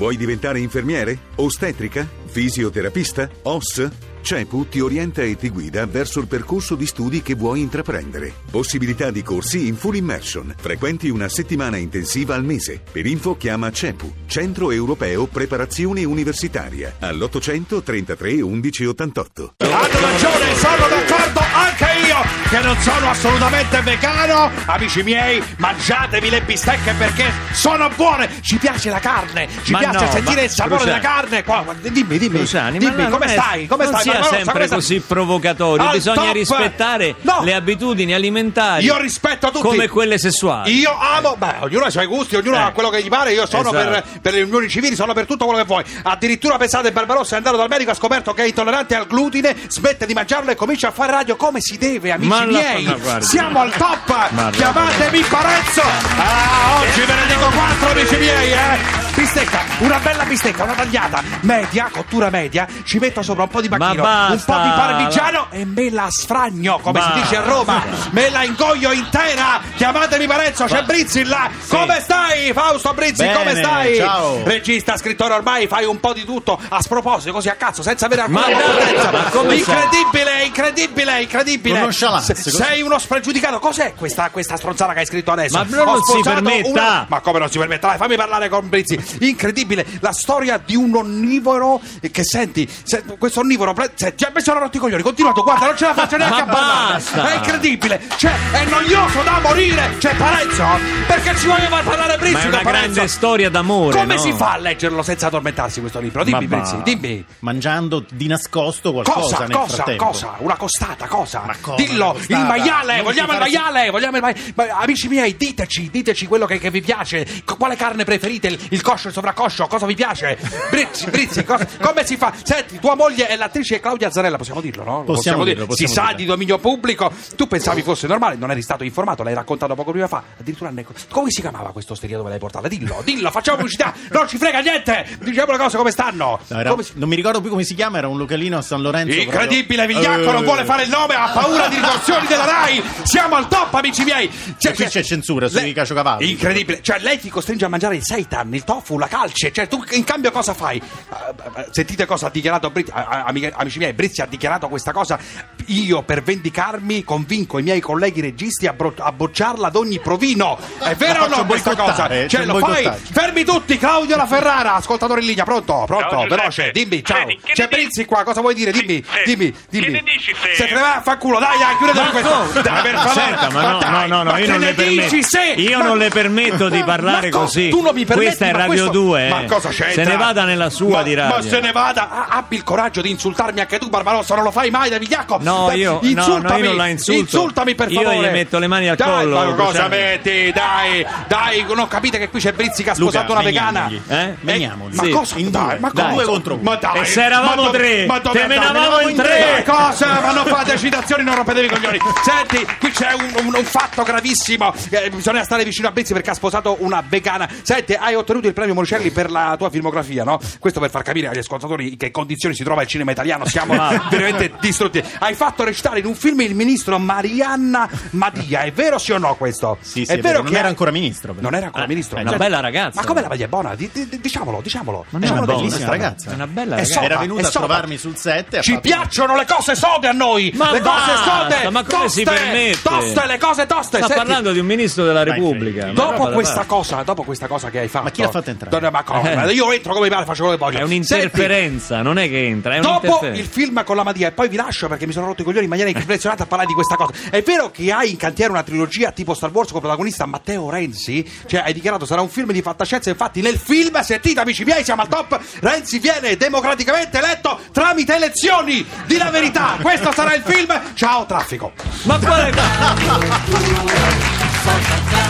Vuoi diventare infermiere? Ostetrica? Fisioterapista? OS? CEPU ti orienta e ti guida verso il percorso di studi che vuoi intraprendere. Possibilità di corsi in full immersion. Frequenti una settimana intensiva al mese. Per info chiama CEPU, Centro Europeo Preparazione Universitaria, all'800 33 11 88. Hanno ragione, sono d'accordo anche io che non sono assolutamente vegano. Amici miei, mangiatevi le bistecche perché sono buone. Ci piace la carne, ci Ma piace no, sentire il sapore Cruciani. della carne. Qua, dimmi, dimmi, Cruciani, ma dimmi no, come non stai? Come non stai? sia Ma no, sempre così provocatorio, Al bisogna top! rispettare No. le abitudini alimentari Io rispetto tutti. come quelle sessuali. Io amo, beh, ognuno ha i suoi gusti, ognuno Eh. ha quello che gli pare. Io sono Esatto. per, per le unioni civili, sono per tutto quello che vuoi. Addirittura pensate, Barbarossa è andato dal medico, ha scoperto che è intollerante al glutine, smette di mangiarlo e comincia a fare radio come si deve, amici Ma miei. Siamo al top! Ma Chiamatemi Parezzo! Ah, oggi ve ne dico quattro, amici miei, eh! Bistecca, una bella bistecca, una tagliata media, cottura media, ci metto sopra un po' di bacchino, un po' di parmigiano e me la sfragno, come si Basta. dice a Roma. Me la ingoio intera! Chiamatemi Parezzo, c'è Brizzi là! Come stai, Fausto Brizzi? Bene, come stai? ciao. Regista, scrittore, ormai fai un po' di tutto a sproposito, così a cazzo, senza avere alcuna competenza. Incredibile, incredibile, incredibile! Nonchalance, Se- sei uno spregiudicato. Cos'è questa, questa stronzata che hai scritto adesso? Ma non Ho si permetta. una- Ma come non si permetta? Dai, fammi parlare con Brizzi. Incredibile, la storia di un onnivoro che senti, se- questo onnivoro, pre- se- già mi sono rotti i coglioni, continuato, guarda, non ce la faccio neanche Ma a parlare. basta. È incredibile, cioè, è noioso da morire. C'è Parenzo, perché ci voglio far parlare Brizzi Ma è una Parenzo? grande storia d'amore. Come no? si fa a leggerlo senza addormentarsi questo libro? Dimmi, Brizzi, dimmi. Mangiando di nascosto qualcosa Cosa, nel cosa, frattempo. cosa? Una costata, cosa? Cosa, Dillo, costata? il maiale, Non vogliamo il fare- maiale, vogliamo il maiale. Ma, amici miei, diteci, diteci quello che, che vi piace. Quale carne preferite? Il, il coscio, il sovraccoscio, cosa vi piace? Brizzi, Brizzi, cosa- come si fa? Senti, tua moglie è l'attrice Claudia Zarella, possiamo dirlo, no? Possiamo dirlo, Si possiamo sa dirlo. di dominio pubblico. Tu pensavi fosse normale, non eri stato informato, l'hai raccontato poco prima fa. Addirittura ne- come si chiamava questo osteria dove l'hai portata? Dillo, dillo, facciamo pubblicità, non ci frega niente. Diciamo le cose come stanno. No, era- Come si- Non mi ricordo più come si chiama, era un localino a San Lorenzo. Incredibile, proprio- Vigliacco non Eh, vuole fare il nome, ha paura di ritorsioni della RAI. Siamo al top, amici miei. Cioè, qui c'è censura sui lei- caciocavalli. Incredibile, cioè lei ti costringe a mangiare il seitan, il tofu, la calce. Cioè, tu in cambio cosa fai? Ah, ah, Sentite cosa ha dichiarato Brizzi, ah, ah, amici miei. Brizzi ha dichiarato questa cosa. Io, per vendicarmi, convinco i miei colleghi registi a, bro- a bocciarla ad ogni provino. È vero o no questa cosa? boicottare, Cioè, c'è lo fai? Fermi tutti, Claudio La Ferrara, ascoltatore in linea. Pronto? Pronto? Ciao. Veloce, dimmi, ciao. Senti, che C'è? Brizzi qua, cosa vuoi dire? Dimmi, Sì, dimmi, che dimmi. ne dici se- Se te ne vai a fa culo, dai, dai, chiudete Ma questo. come? Dai, per favore. Senta, ma no, no, no, no, io che non ne le permetto. dici se? Io non le permetto di parlare così. Tu non mi permetti, Questa è Radio questo- 2, eh. Ma cosa c'entra? Se ne vada nella sua Ma- di radio. Ma se ne vada, abbi il coraggio di insultarmi anche tu, Barbarossa, non lo fai mai da Vigliacco. No, Dai, io- no, insultami, no, io non la insulto. Insultami per Io favore. gli metto le mani al dai, collo, Ma cosa Cruciani. metti? Dai, dai, non capite che qui c'è Brizzi che ha Luca, sposato una vegana. meniamogli. Eh? Meniamogli. Ma Sì. cosa? In dai, due, ma dai. Due contro uno. Ma dai. E se eravamo ma tre, ma dove te andate? menavamo in tre. Ma cosa? Ma non fate citazioni, non rompetevi i coglioni. Senti, qui c'è un, un- un fatto gravissimo. Eh, bisogna stare vicino a Brizzi perché ha sposato una vegana. Senti, hai ottenuto il premio Monicelli per la tua filmografia, no? Questo per far capire agli ascoltatori in che condizioni si trova il cinema italiano. Siamo veramente distrutti. Hai fatto recitare in un film il ministro Marianna Madia. È vero sì o no questo? Sì, sì, è vero, non era ancora ministro, però. Non era ancora Eh, ministro. è una Certo. bella ragazza. Ma come la Madia è buona? Di- di- di- diciamolo, diciamolo. Ma non è Diciamolo una di- buona bellissima ragazza. È una bella È ragazza. Era venuta a trovarmi sul set e ha Ci fatto- piacciono le cose sode a noi! Ma le cose basta, sode! ma come si toste, permette? Toste, le cose toste! Sta Senti, parlando di un ministro della Repubblica. Ma Dopo questa cosa, dopo questa cosa che hai fatto. Ma chi l'ha fatta entrare? Donna- Ma come? Eh. Io entro come mi pare, faccio quello che voglio. È un'interferenza, non è che entra, è Dopo il film con la Madia e poi vi lascio perché mi sono rotto i coglioni in maniera impressionante a parlare di questa cosa. È vero che hai in cantiere una trilogia tipo Star Wars con protagonista Matteo Renzi? Cioè hai dichiarato sarà un film di fantascienza, infatti nel film, sentite amici miei, siamo al top, Renzi viene democraticamente eletto tramite elezioni di la verità. Questo sarà il film. Ciao traffico. Ma quale...